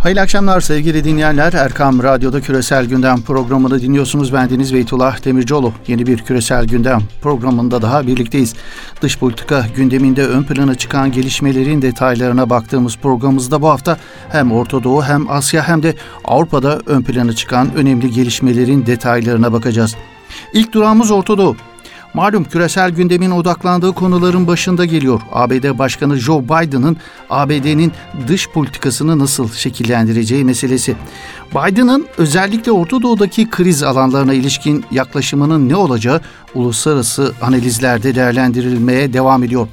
Hayırlı akşamlar sevgili dinleyenler. Erkam Radyo'da Küresel Gündem programını dinliyorsunuz. Bendeniz Beytullah Demircioğlu. Yeni bir Küresel Gündem programında daha birlikteyiz. Dış politika gündeminde ön plana çıkan gelişmelerin detaylarına baktığımız programımızda bu hafta hem Orta Doğu hem Asya hem de Avrupa'da ön plana çıkan önemli gelişmelerin detaylarına bakacağız. İlk durağımız Orta Doğu. Malum küresel gündemin odaklandığı konuların başında geliyor. ABD Başkanı Joe Biden'ın ABD'nin dış politikasını nasıl şekillendireceği meselesi. Biden'ın özellikle Orta Doğu'daki kriz alanlarına ilişkin yaklaşımının ne olacağı uluslararası analizlerde değerlendirilmeye devam ediyor.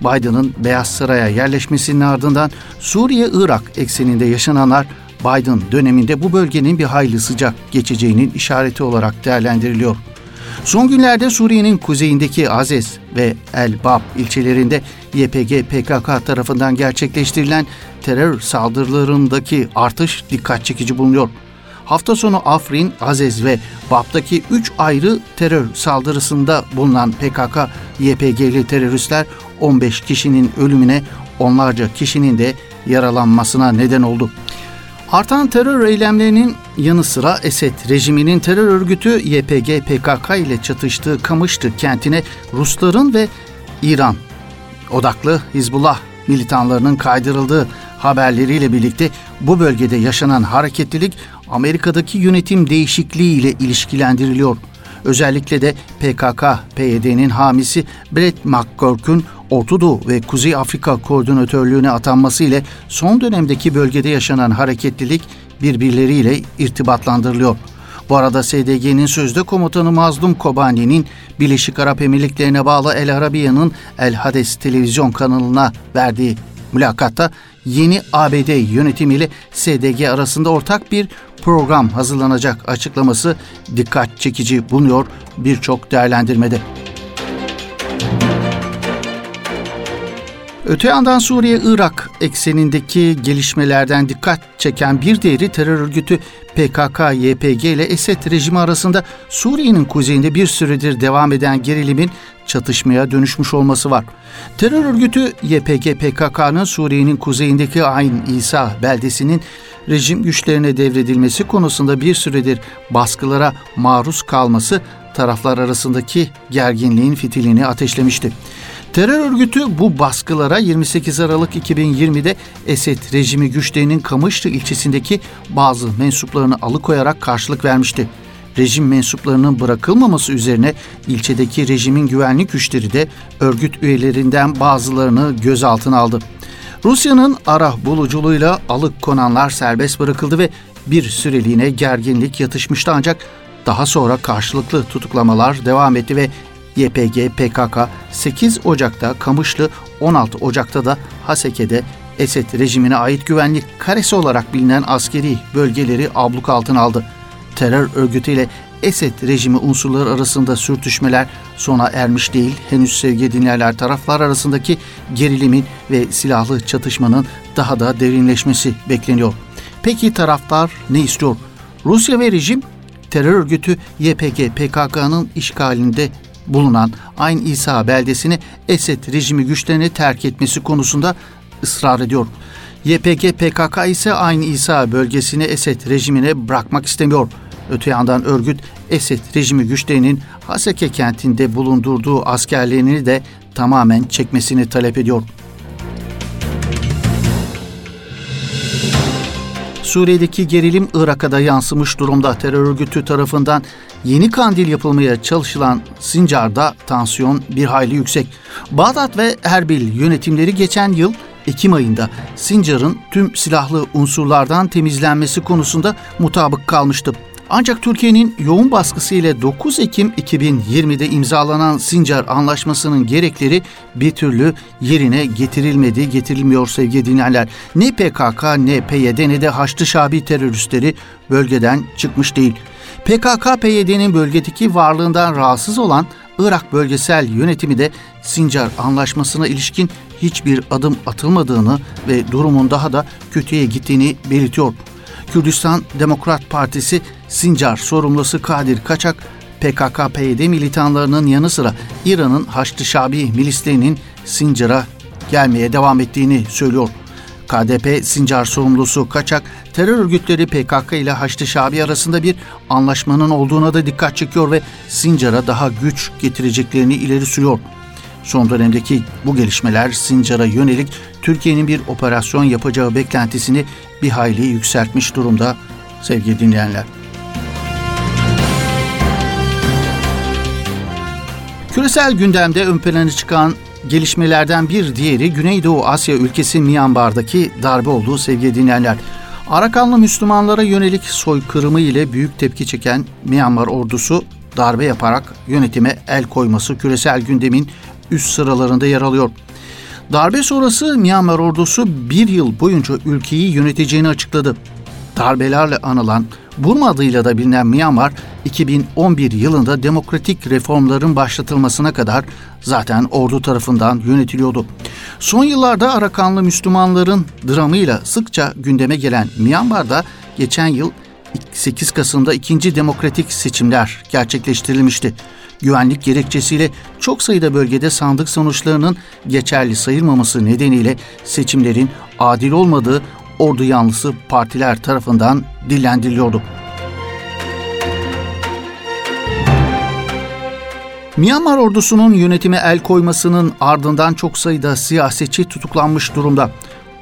Biden'ın Beyaz Saray'a yerleşmesinin ardından Suriye-Irak ekseninde yaşananlar Biden döneminde bu bölgenin bir hayli sıcak geçeceğinin işareti olarak değerlendiriliyor. Son günlerde Suriye'nin kuzeyindeki Azez ve El Bab ilçelerinde YPG PKK tarafından gerçekleştirilen terör saldırılarındaki artış dikkat çekici bulunuyor. Hafta sonu Afrin, Azez ve Bab'daki 3 ayrı terör saldırısında bulunan PKK YPG'li teröristler 15 kişinin ölümüne onlarca kişinin de yaralanmasına neden oldu. Artan terör eylemlerinin yanı sıra Esed rejiminin terör örgütü YPG PKK ile çatıştığı Kamışlı kentine Rusların ve İran odaklı Hizbullah militanlarının kaydırıldığı haberleriyle birlikte bu bölgede yaşanan hareketlilik Amerika'daki yönetim değişikliği ile ilişkilendiriliyor. Özellikle de PKK, PYD'nin hamisi Brett McGurk'ün Orta ve Kuzey Afrika koordinatörlüğüne atanması ile son dönemdeki bölgede yaşanan hareketlilik birbirleriyle irtibatlandırılıyor. Bu arada SDG'nin sözde komutanı Mazlum Kobani'nin Birleşik Arap Emirlikleri'ne bağlı El Arabiya'nın El Hades televizyon kanalına verdiği mülakatta yeni ABD yönetimiyle SDG arasında ortak bir program hazırlanacak açıklaması dikkat çekici bulunuyor birçok değerlendirmede. Öte yandan Suriye-Irak eksenindeki gelişmelerden dikkat çeken bir diğeri terör örgütü PKK-YPG ile Esed rejimi arasında Suriye'nin kuzeyinde bir süredir devam eden gerilimin çatışmaya dönüşmüş olması var. Terör örgütü YPG PKK'nın Suriye'nin kuzeyindeki Ayn İsa beldesinin rejim güçlerine devredilmesi konusunda bir süredir baskılara maruz kalması taraflar arasındaki gerginliğin fitilini ateşlemişti. Terör örgütü bu baskılara 28 Aralık 2020'de Esed rejimi güçlerinin Kamışlı ilçesindeki bazı mensuplarını alıkoyarak karşılık vermişti. Rejim mensuplarının bırakılmaması üzerine ilçedeki rejimin güvenlik güçleri de örgüt üyelerinden bazılarını gözaltına aldı. Rusya'nın ara buluculuğuyla alıkonanlar serbest bırakıldı ve bir süreliğine gerginlik yatışmıştı ancak daha sonra karşılıklı tutuklamalar devam etti ve YPG, PKK 8 Ocak'ta Kamışlı, 16 Ocak'ta da Haseke'de Esed rejimine ait güvenlik karesi olarak bilinen askeri bölgeleri abluk altına aldı. Terör örgütüyle Esed rejimi unsurları arasında sürtüşmeler sona ermiş değil. Henüz sevgili dinleyenler taraflar arasındaki gerilimin ve silahlı çatışmanın daha da derinleşmesi bekleniyor. Peki taraflar ne istiyor? Rusya ve rejim terör örgütü YPG PKK'nın işgalinde bulunan Ayn İsa beldesini Esed rejimi güçlerini terk etmesi konusunda ısrar ediyor. YPG PKK ise Ayn İsa bölgesini Esed rejimine bırakmak istemiyor. Öte yandan örgüt Esed rejimi güçlerinin Haseke kentinde bulundurduğu askerlerini de tamamen çekmesini talep ediyor. Suriye'deki gerilim Irak'a da yansımış durumda. Terör örgütü tarafından yeni kandil yapılmaya çalışılan Sincar'da tansiyon bir hayli yüksek. Bağdat ve Erbil yönetimleri geçen yıl Ekim ayında Sincar'ın tüm silahlı unsurlardan temizlenmesi konusunda mutabık kalmıştı. Ancak Türkiye'nin yoğun baskısı ile 9 Ekim 2020'de imzalanan Sincar Anlaşması'nın gerekleri bir türlü yerine getirilmedi, getirilmiyor sevgili dinleyenler. Ne PKK ne PYD ne de Haçlı Şabi teröristleri bölgeden çıkmış değil. PKK-PYD'nin bölgedeki varlığından rahatsız olan Irak bölgesel yönetimi de Sincar Anlaşması'na ilişkin hiçbir adım atılmadığını ve durumun daha da kötüye gittiğini belirtiyor. Kürdistan Demokrat Partisi Sincar sorumlusu Kadir Kaçak, PKK-PYD militanlarının yanı sıra İran'ın Haçlı Şabi milislerinin Sincar'a gelmeye devam ettiğini söylüyor. KDP Sincar sorumlusu Kaçak, terör örgütleri PKK ile Haçlı Şabi arasında bir anlaşmanın olduğuna da dikkat çekiyor ve Sincar'a daha güç getireceklerini ileri sürüyor. Son dönemdeki bu gelişmeler Sincar'a yönelik Türkiye'nin bir operasyon yapacağı beklentisini bir hayli yükseltmiş durumda sevgili dinleyenler. Küresel gündemde ön plana çıkan gelişmelerden bir diğeri Güneydoğu Asya ülkesi Myanmar'daki darbe olduğu sevgili dinleyenler. Arakanlı Müslümanlara yönelik soykırımı ile büyük tepki çeken Myanmar ordusu darbe yaparak yönetime el koyması küresel gündemin üst sıralarında yer alıyor. Darbe sonrası Myanmar ordusu bir yıl boyunca ülkeyi yöneteceğini açıkladı. Darbelerle anılan Burma adıyla da bilinen Myanmar 2011 yılında demokratik reformların başlatılmasına kadar zaten ordu tarafından yönetiliyordu. Son yıllarda Arakanlı Müslümanların dramıyla sıkça gündeme gelen Myanmar'da geçen yıl 8 Kasım'da ikinci demokratik seçimler gerçekleştirilmişti. Güvenlik gerekçesiyle çok sayıda bölgede sandık sonuçlarının geçerli sayılmaması nedeniyle seçimlerin adil olmadığı ordu yanlısı partiler tarafından dillendiriliyordu. Myanmar ordusunun yönetime el koymasının ardından çok sayıda siyasetçi tutuklanmış durumda.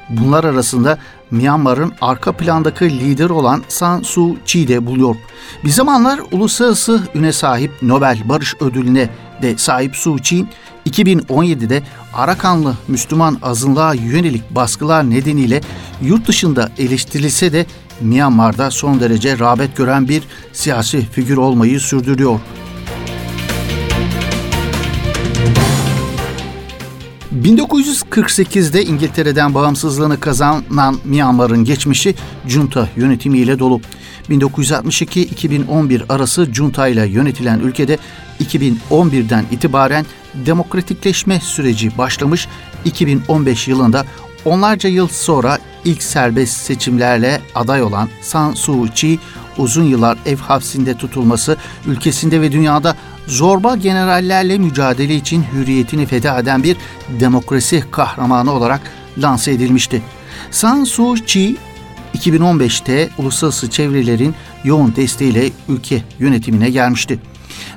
Bunlar arasında Myanmar'ın arka plandaki lider olan San Suu Kyi de buluyor. Bir zamanlar uluslararası üne sahip Nobel Barış Ödülü'ne de sahip Suu Kyi, 2017'de Arakanlı Müslüman azınlığa yönelik baskılar nedeniyle yurt dışında eleştirilse de Myanmar'da son derece rağbet gören bir siyasi figür olmayı sürdürüyor. 1948'de İngiltere'den bağımsızlığını kazanan Myanmar'ın geçmişi junta yönetimiyle dolu. 1962-2011 arası junta ile yönetilen ülkede 2011'den itibaren demokratikleşme süreci başlamış. 2015 yılında onlarca yıl sonra ilk serbest seçimlerle aday olan San Suu Kyi uzun yıllar ev hapsinde tutulması, ülkesinde ve dünyada zorba generallerle mücadele için hürriyetini feda eden bir demokrasi kahramanı olarak lanse edilmişti. San Suu Kyi 2015'te uluslararası çevrelerin yoğun desteğiyle ülke yönetimine gelmişti.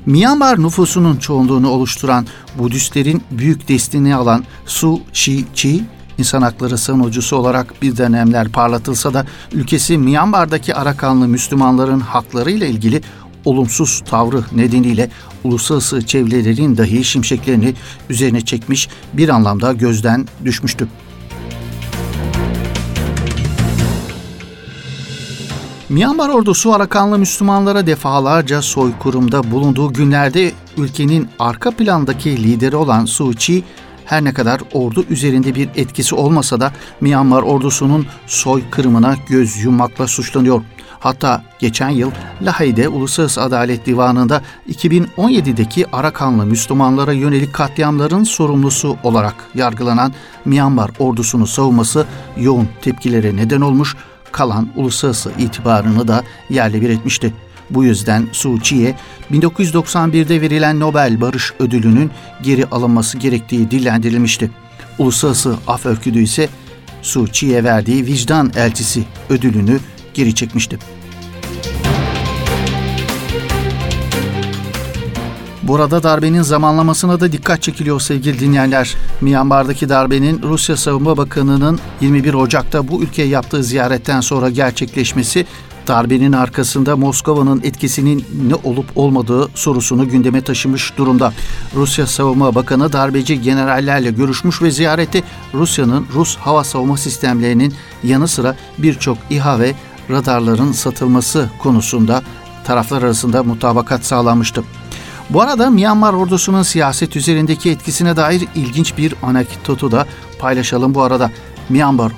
Myanmar nüfusunun çoğunluğunu oluşturan Budistlerin büyük desteğini alan Su Shi Chi, insan hakları savunucusu olarak bir dönemler parlatılsa da ülkesi Myanmar'daki Arakanlı Müslümanların haklarıyla ilgili olumsuz tavrı nedeniyle uluslararası çevrelerin dahi şimşeklerini üzerine çekmiş bir anlamda gözden düşmüştü. Myanmar ordusu Arakanlı Müslümanlara defalarca soykırımda bulunduğu günlerde ülkenin arka plandaki lideri olan Suu Kyi her ne kadar ordu üzerinde bir etkisi olmasa da Myanmar ordusunun soykırımına göz yummakla suçlanıyor. Hatta geçen yıl Lahey'de Uluslararası Adalet Divanı'nda 2017'deki Arakanlı Müslümanlara yönelik katliamların sorumlusu olarak yargılanan Myanmar ordusunu savunması yoğun tepkilere neden olmuş, kalan uluslararası itibarını da yerle bir etmişti. Bu yüzden Suu Kyi'ye 1991'de verilen Nobel Barış Ödülü'nün geri alınması gerektiği dillendirilmişti. Uluslararası Af Örgütü ise Suu Kyi'ye verdiği vicdan elçisi ödülünü geri çekmişti. Burada darbenin zamanlamasına da dikkat çekiliyor sevgili dinleyenler. Myanmar'daki darbenin Rusya Savunma Bakanı'nın 21 Ocak'ta bu ülkeye yaptığı ziyaretten sonra gerçekleşmesi darbenin arkasında Moskova'nın etkisinin ne olup olmadığı sorusunu gündeme taşımış durumda. Rusya Savunma Bakanı darbeci generallerle görüşmüş ve ziyarette Rusya'nın Rus hava savunma sistemlerinin yanı sıra birçok İHA ve radarların satılması konusunda taraflar arasında mutabakat sağlanmıştı. Bu arada Myanmar ordusunun siyaset üzerindeki etkisine dair ilginç bir anekdotu da paylaşalım bu arada. Myanmar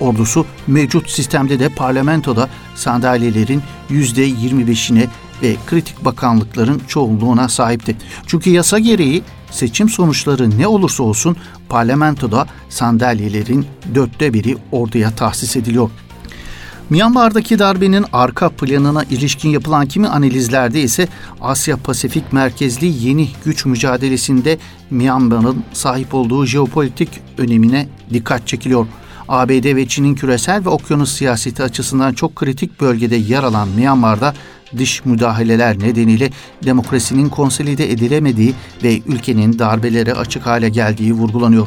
ordusu mevcut sistemde de parlamentoda sandalyelerin %25'ine ve kritik bakanlıkların çoğunluğuna sahipti. Çünkü yasa gereği seçim sonuçları ne olursa olsun parlamentoda sandalyelerin dörtte biri orduya tahsis ediliyor. Myanmar'daki darbenin arka planına ilişkin yapılan kimi analizlerde ise Asya Pasifik merkezli yeni güç mücadelesinde Myanmar'ın sahip olduğu jeopolitik önemine dikkat çekiliyor. ABD ve Çin'in küresel ve okyanus siyaseti açısından çok kritik bölgede yer alan Myanmar'da dış müdahaleler nedeniyle demokrasinin konsolide edilemediği ve ülkenin darbelere açık hale geldiği vurgulanıyor.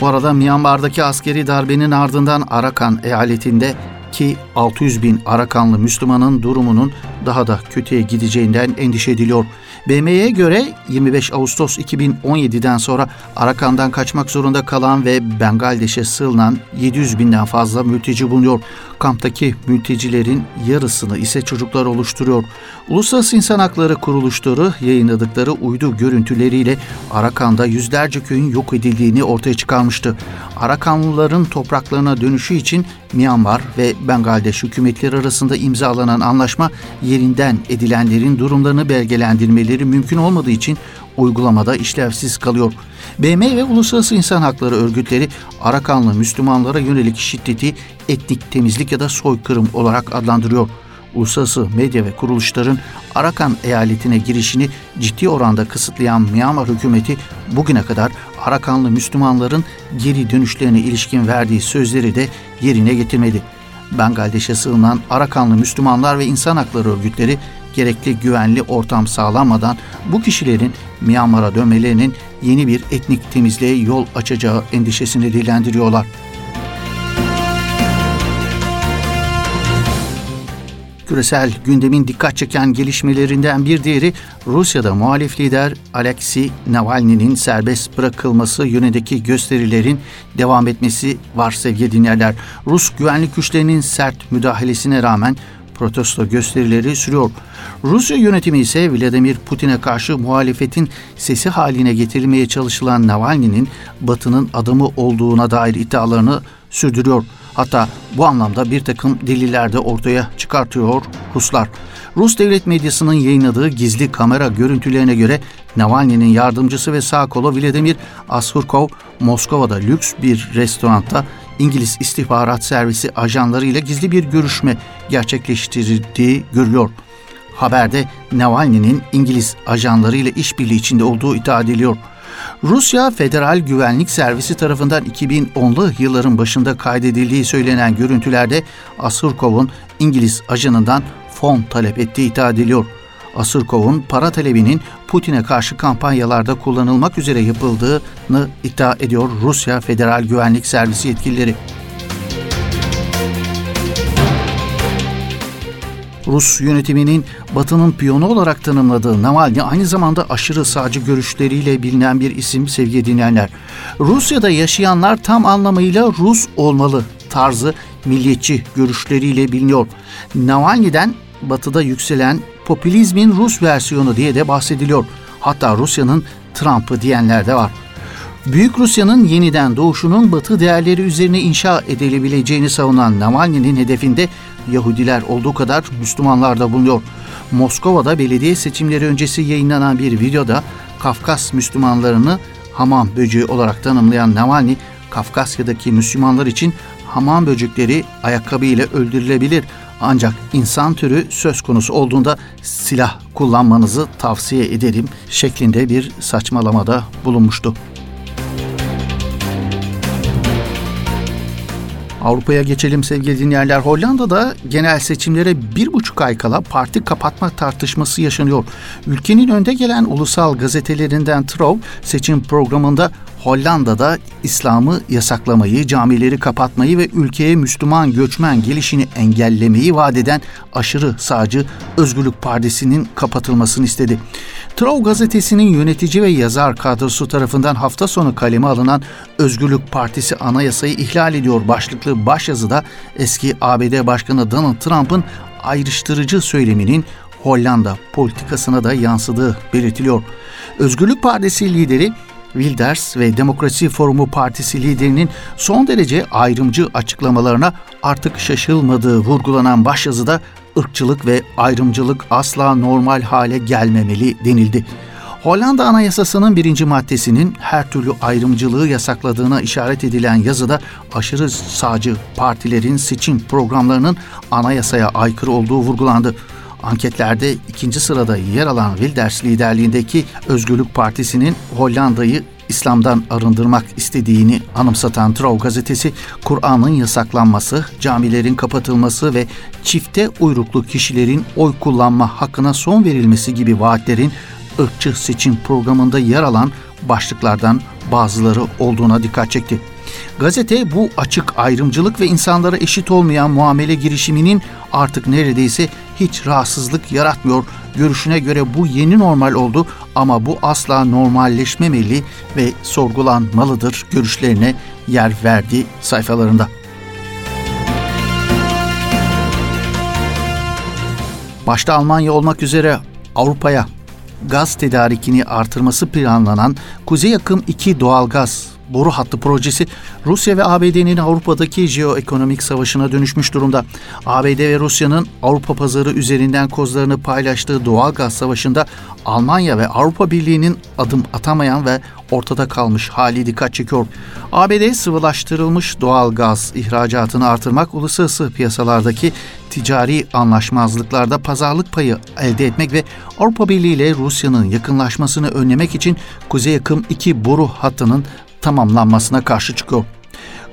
Bu arada Myanmar'daki askeri darbenin ardından Arakan eyaletinde ki 600 bin Arakanlı Müslümanın durumunun daha da kötüye gideceğinden endişe ediliyor. BM'ye göre 25 Ağustos 2017'den sonra Arakan'dan kaçmak zorunda kalan ve Bengaldeş'e sığınan 700 binden fazla mülteci bulunuyor. Kamptaki mültecilerin yarısını ise çocuklar oluşturuyor. Uluslararası İnsan Hakları Kuruluşları yayınladıkları uydu görüntüleriyle Arakan'da yüzlerce köyün yok edildiğini ortaya çıkarmıştı. Arakanlıların topraklarına dönüşü için Myanmar ve Bengaldeş hükümetleri arasında imzalanan anlaşma yerinden edilenlerin durumlarını belgelendirmeleri mümkün olmadığı için uygulamada işlevsiz kalıyor. BM ve Uluslararası İnsan Hakları örgütleri Arakanlı Müslümanlara yönelik şiddeti etnik temizlik ya da soykırım olarak adlandırıyor. Uluslararası medya ve kuruluşların Arakan eyaletine girişini ciddi oranda kısıtlayan Myanmar hükümeti bugüne kadar Arakanlı Müslümanların geri dönüşlerine ilişkin verdiği sözleri de yerine getirmedi. Bengaldeş'e sığınan Arakanlı Müslümanlar ve insan hakları örgütleri gerekli güvenli ortam sağlanmadan bu kişilerin Myanmar'a dönmelerinin yeni bir etnik temizliğe yol açacağı endişesini dilendiriyorlar. Küresel gündemin dikkat çeken gelişmelerinden bir diğeri Rusya'da muhalif lider Alexei Navalny'nin serbest bırakılması yönündeki gösterilerin devam etmesi var sevgili dinleyenler. Rus güvenlik güçlerinin sert müdahalesine rağmen protesto gösterileri sürüyor. Rusya yönetimi ise Vladimir Putin'e karşı muhalefetin sesi haline getirilmeye çalışılan Navalny'nin Batı'nın adamı olduğuna dair iddialarını sürdürüyor. Hatta bu anlamda bir takım deliller de ortaya çıkartıyor Ruslar. Rus devlet medyasının yayınladığı gizli kamera görüntülerine göre Navalny'nin yardımcısı ve sağ kolu Vladimir Asurkov Moskova'da lüks bir restoranda İngiliz istihbarat servisi ajanlarıyla gizli bir görüşme gerçekleştirdiği görülüyor. Haberde Navalny'nin İngiliz ajanlarıyla işbirliği içinde olduğu iddia ediliyor. Rusya Federal Güvenlik Servisi tarafından 2010'lu yılların başında kaydedildiği söylenen görüntülerde Asurkov'un İngiliz ajanından fon talep ettiği iddia ediliyor. Asurkov'un para talebinin Putin'e karşı kampanyalarda kullanılmak üzere yapıldığını iddia ediyor Rusya Federal Güvenlik Servisi yetkilileri. Rus yönetiminin Batı'nın piyonu olarak tanımladığı Navalny aynı zamanda aşırı sağcı görüşleriyle bilinen bir isim sevgili dinleyenler. Rusya'da yaşayanlar tam anlamıyla Rus olmalı tarzı milliyetçi görüşleriyle biliniyor. Navalny'den Batı'da yükselen popülizmin Rus versiyonu diye de bahsediliyor. Hatta Rusya'nın Trump'ı diyenler de var. Büyük Rusya'nın yeniden doğuşunun batı değerleri üzerine inşa edilebileceğini savunan Navalny'nin hedefinde Yahudiler olduğu kadar Müslümanlar da bulunuyor. Moskova'da belediye seçimleri öncesi yayınlanan bir videoda Kafkas Müslümanlarını hamam böceği olarak tanımlayan Navalny, Kafkasya'daki Müslümanlar için hamam böcekleri ayakkabı ile öldürülebilir ancak insan türü söz konusu olduğunda silah kullanmanızı tavsiye ederim şeklinde bir saçmalamada bulunmuştu. Avrupa'ya geçelim sevgili dinleyenler. Hollanda'da genel seçimlere bir buçuk ay kala parti kapatma tartışması yaşanıyor. Ülkenin önde gelen ulusal gazetelerinden Trouw seçim programında Hollanda'da İslam'ı yasaklamayı, camileri kapatmayı ve ülkeye Müslüman göçmen gelişini engellemeyi vaat eden aşırı sağcı Özgürlük Partisi'nin kapatılmasını istedi. Trov gazetesinin yönetici ve yazar kadrosu tarafından hafta sonu kaleme alınan Özgürlük Partisi anayasayı ihlal ediyor başlıklı başyazıda eski ABD Başkanı Donald Trump'ın ayrıştırıcı söyleminin Hollanda politikasına da yansıdığı belirtiliyor. Özgürlük Partisi lideri Wilders ve Demokrasi Forumu Partisi liderinin son derece ayrımcı açıklamalarına artık şaşılmadığı vurgulanan başyazıda ırkçılık ve ayrımcılık asla normal hale gelmemeli denildi. Hollanda Anayasası'nın birinci maddesinin her türlü ayrımcılığı yasakladığına işaret edilen yazıda aşırı sağcı partilerin seçim programlarının anayasaya aykırı olduğu vurgulandı. Anketlerde ikinci sırada yer alan Wilders liderliğindeki Özgürlük Partisi'nin Hollanda'yı İslam'dan arındırmak istediğini anımsatan Trov gazetesi, Kur'an'ın yasaklanması, camilerin kapatılması ve çifte uyruklu kişilerin oy kullanma hakkına son verilmesi gibi vaatlerin ırkçı seçim programında yer alan başlıklardan bazıları olduğuna dikkat çekti. Gazete bu açık ayrımcılık ve insanlara eşit olmayan muamele girişiminin artık neredeyse hiç rahatsızlık yaratmıyor. Görüşüne göre bu yeni normal oldu ama bu asla normalleşmemeli ve sorgulanmalıdır görüşlerine yer verdi sayfalarında. Başta Almanya olmak üzere Avrupa'ya gaz tedarikini artırması planlanan Kuzey Akım 2 doğalgaz boru hattı projesi Rusya ve ABD'nin Avrupa'daki jeoekonomik savaşına dönüşmüş durumda. ABD ve Rusya'nın Avrupa pazarı üzerinden kozlarını paylaştığı doğal gaz savaşında Almanya ve Avrupa Birliği'nin adım atamayan ve ortada kalmış hali dikkat çekiyor. ABD sıvılaştırılmış doğal gaz ihracatını artırmak, uluslararası piyasalardaki ticari anlaşmazlıklarda pazarlık payı elde etmek ve Avrupa Birliği ile Rusya'nın yakınlaşmasını önlemek için Kuzey Akım 2 boru hattının tamamlanmasına karşı çıkıyor.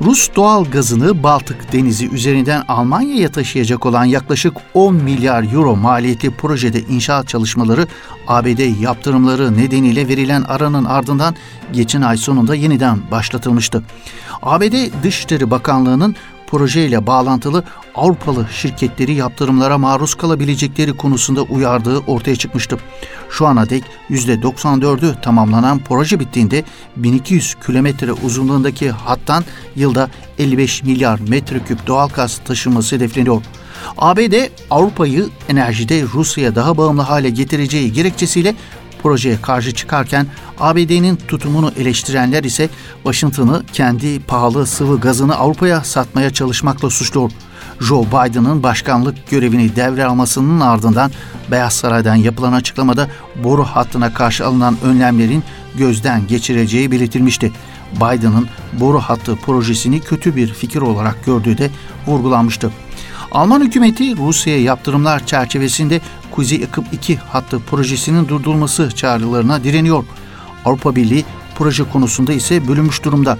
Rus doğal gazını Baltık Denizi üzerinden Almanya'ya taşıyacak olan yaklaşık 10 milyar euro maliyeti projede inşaat çalışmaları ABD yaptırımları nedeniyle verilen aranın ardından geçen ay sonunda yeniden başlatılmıştı. ABD Dışişleri Bakanlığı'nın projeyle bağlantılı Avrupalı şirketleri yaptırımlara maruz kalabilecekleri konusunda uyardığı ortaya çıkmıştı. Şu ana dek %94'ü tamamlanan proje bittiğinde 1200 kilometre uzunluğundaki hattan yılda 55 milyar metreküp doğal gaz taşınması hedefleniyor. ABD Avrupa'yı enerjide Rusya'ya daha bağımlı hale getireceği gerekçesiyle projeye karşı çıkarken ABD'nin tutumunu eleştirenler ise Washington'ı kendi pahalı sıvı gazını Avrupa'ya satmaya çalışmakla suçluyor. Joe Biden'ın başkanlık görevini devralmasının ardından Beyaz Saray'dan yapılan açıklamada boru hattına karşı alınan önlemlerin gözden geçireceği belirtilmişti. Biden'ın boru hattı projesini kötü bir fikir olarak gördüğü de vurgulanmıştı. Alman hükümeti Rusya'ya yaptırımlar çerçevesinde Kuzey Akım 2 hattı projesinin durdurulması çağrılarına direniyor. Avrupa Birliği proje konusunda ise bölünmüş durumda.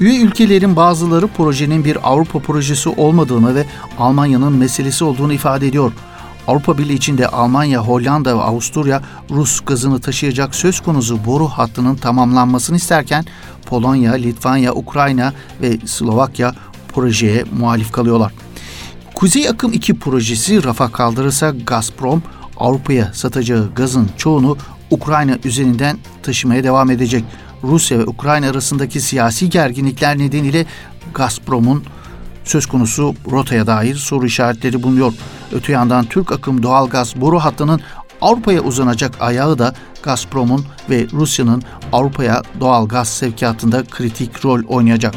Üye ülkelerin bazıları projenin bir Avrupa projesi olmadığını ve Almanya'nın meselesi olduğunu ifade ediyor. Avrupa Birliği içinde Almanya, Hollanda ve Avusturya Rus gazını taşıyacak söz konusu boru hattının tamamlanmasını isterken Polonya, Litvanya, Ukrayna ve Slovakya projeye muhalif kalıyorlar. Kuzey Akım 2 projesi rafa kaldırırsa Gazprom Avrupa'ya satacağı gazın çoğunu Ukrayna üzerinden taşımaya devam edecek. Rusya ve Ukrayna arasındaki siyasi gerginlikler nedeniyle Gazprom'un söz konusu rotaya dair soru işaretleri bulunuyor. Öte yandan Türk akım doğalgaz boru hattının Avrupa'ya uzanacak ayağı da Gazprom'un ve Rusya'nın Avrupa'ya doğal gaz sevkiyatında kritik rol oynayacak.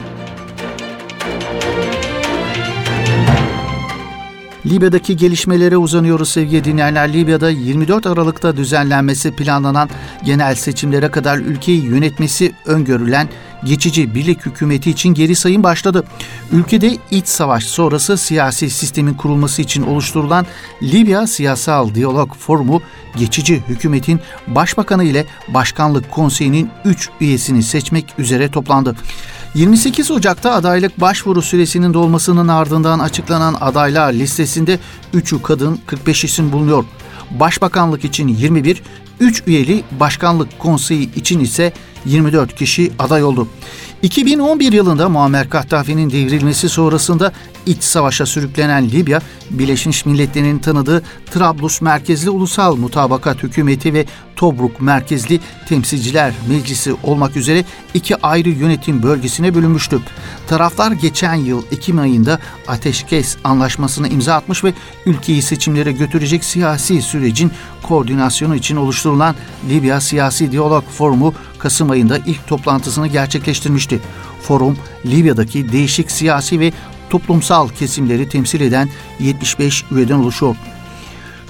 Libya'daki gelişmelere uzanıyoruz sevgili dinleyenler. Libya'da 24 Aralık'ta düzenlenmesi planlanan genel seçimlere kadar ülkeyi yönetmesi öngörülen geçici birlik hükümeti için geri sayım başladı. Ülkede iç savaş sonrası siyasi sistemin kurulması için oluşturulan Libya Siyasal Diyalog Forumu geçici hükümetin başbakanı ile başkanlık konseyinin 3 üyesini seçmek üzere toplandı. 28 Ocak'ta adaylık başvuru süresinin dolmasının ardından açıklanan adaylar listesinde 3'ü kadın 45 isim bulunuyor. Başbakanlık için 21, 3 üyeli başkanlık konseyi için ise 24 kişi aday oldu. 2011 yılında Muammer Kaddafi'nin devrilmesi sonrasında iç savaşa sürüklenen Libya, Birleşmiş Milletler'in tanıdığı Trablus merkezli ulusal mutabakat hükümeti ve Tobruk merkezli temsilciler meclisi olmak üzere iki ayrı yönetim bölgesine bölünmüştü. Taraflar geçen yıl Ekim ayında ateşkes anlaşmasını imza atmış ve ülkeyi seçimlere götürecek siyasi sürecin koordinasyonu için oluşturulan Libya Siyasi Diyalog Forumu Kasım ayında ilk toplantısını gerçekleştirmişti. Forum, Libya'daki değişik siyasi ve toplumsal kesimleri temsil eden 75 üyeden oluşuyor.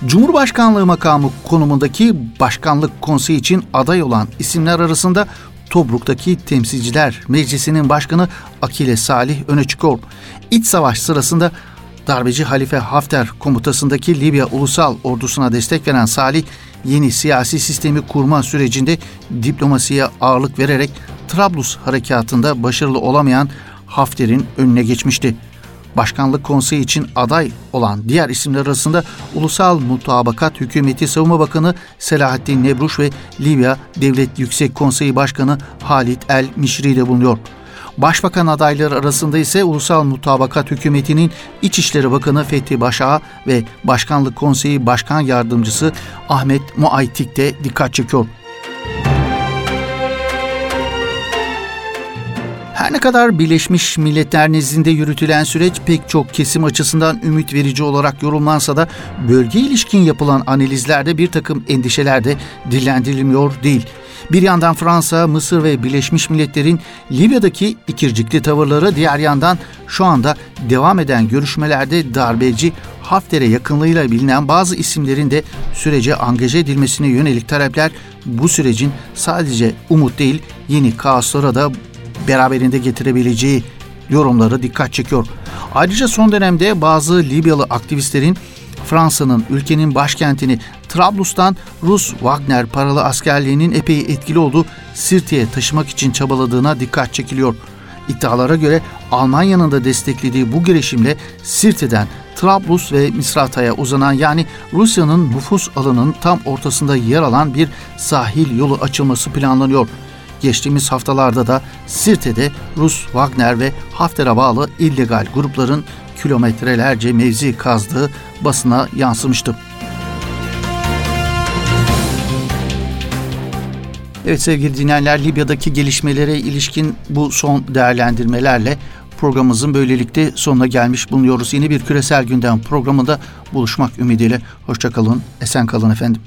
Cumhurbaşkanlığı makamı konumundaki başkanlık konseyi için aday olan isimler arasında Tobruk'taki Temsilciler Meclisi'nin başkanı Akile Salih öne çıkıyor. İç savaş sırasında darbeci Halife Hafter komutasındaki Libya Ulusal Ordusu'na destek veren Salih, yeni siyasi sistemi kurma sürecinde diplomasiye ağırlık vererek Trablus harekatında başarılı olamayan Hafter'in önüne geçmişti. Başkanlık konseyi için aday olan diğer isimler arasında Ulusal Mutabakat Hükümeti Savunma Bakanı Selahattin Nebruş ve Libya Devlet Yüksek Konseyi Başkanı Halit El Mişri de bulunuyor. Başbakan adayları arasında ise Ulusal Mutabakat Hükümeti'nin İçişleri Bakanı Fethi Başağa ve Başkanlık Konseyi Başkan Yardımcısı Ahmet Muaytik de dikkat çekiyor. Her ne kadar Birleşmiş Milletler nezdinde yürütülen süreç pek çok kesim açısından ümit verici olarak yorumlansa da bölge ilişkin yapılan analizlerde bir takım endişeler de dillendirilmiyor değil. Bir yandan Fransa, Mısır ve Birleşmiş Milletler'in Libya'daki ikircikli tavırları diğer yandan şu anda devam eden görüşmelerde darbeci Hafter'e yakınlığıyla bilinen bazı isimlerin de sürece angaje edilmesine yönelik talepler bu sürecin sadece umut değil yeni kaoslara da beraberinde getirebileceği yorumları dikkat çekiyor. Ayrıca son dönemde bazı Libyalı aktivistlerin Fransa'nın ülkenin başkentini Trablus'tan Rus Wagner paralı askerliğinin epey etkili olduğu Sirti'ye taşımak için çabaladığına dikkat çekiliyor. İddialara göre Almanya'nın da desteklediği bu girişimle Sirti'den Trablus ve Misrata'ya uzanan yani Rusya'nın nüfus alanının tam ortasında yer alan bir sahil yolu açılması planlanıyor. Geçtiğimiz haftalarda da Sirte'de Rus Wagner ve Hafter'e bağlı illegal grupların kilometrelerce mevzi kazdığı basına yansımıştı. Evet sevgili dinleyenler Libya'daki gelişmelere ilişkin bu son değerlendirmelerle programımızın böylelikle sonuna gelmiş bulunuyoruz. Yeni bir küresel gündem programında buluşmak ümidiyle. Hoşçakalın, esen kalın efendim.